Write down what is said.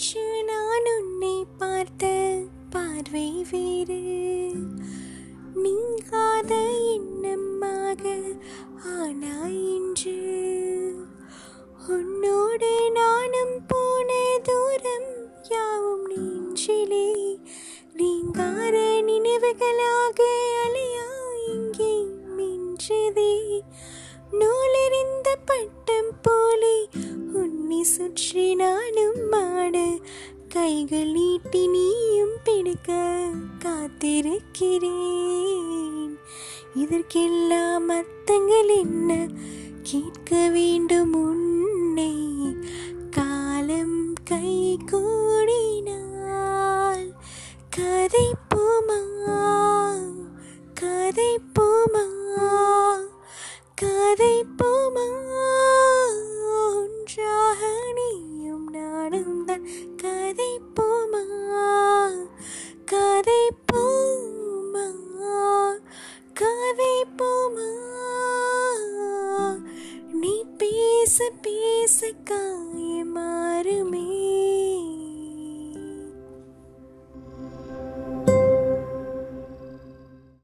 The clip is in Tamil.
நேற்று நான் உன்னை பார்த்த பார்வை வேறு. நீங்காத எண்ணமாக ஆனா இன்று. உன்னோடு நானும் போன தூரம் யாவும் நெஞ்சிலே. நீங்கார நினைவுகளாக அலையா இங்கே மின்றதே நூலெறிந்த பட்டம் போலே சுற்றி நானும் மாட. கைகள் நீட்டி நீயும் பிடிக்க காத்திருக்கிறேன். இதற்கெல்லாம் அர்த்தங்கள் என்ன? கேட்க வேண்டும் உன்னை. காலம் கை கூடினால் கதைப்போமா? கதை கேட்போமா நீ பேச பேச காய மாறுமே.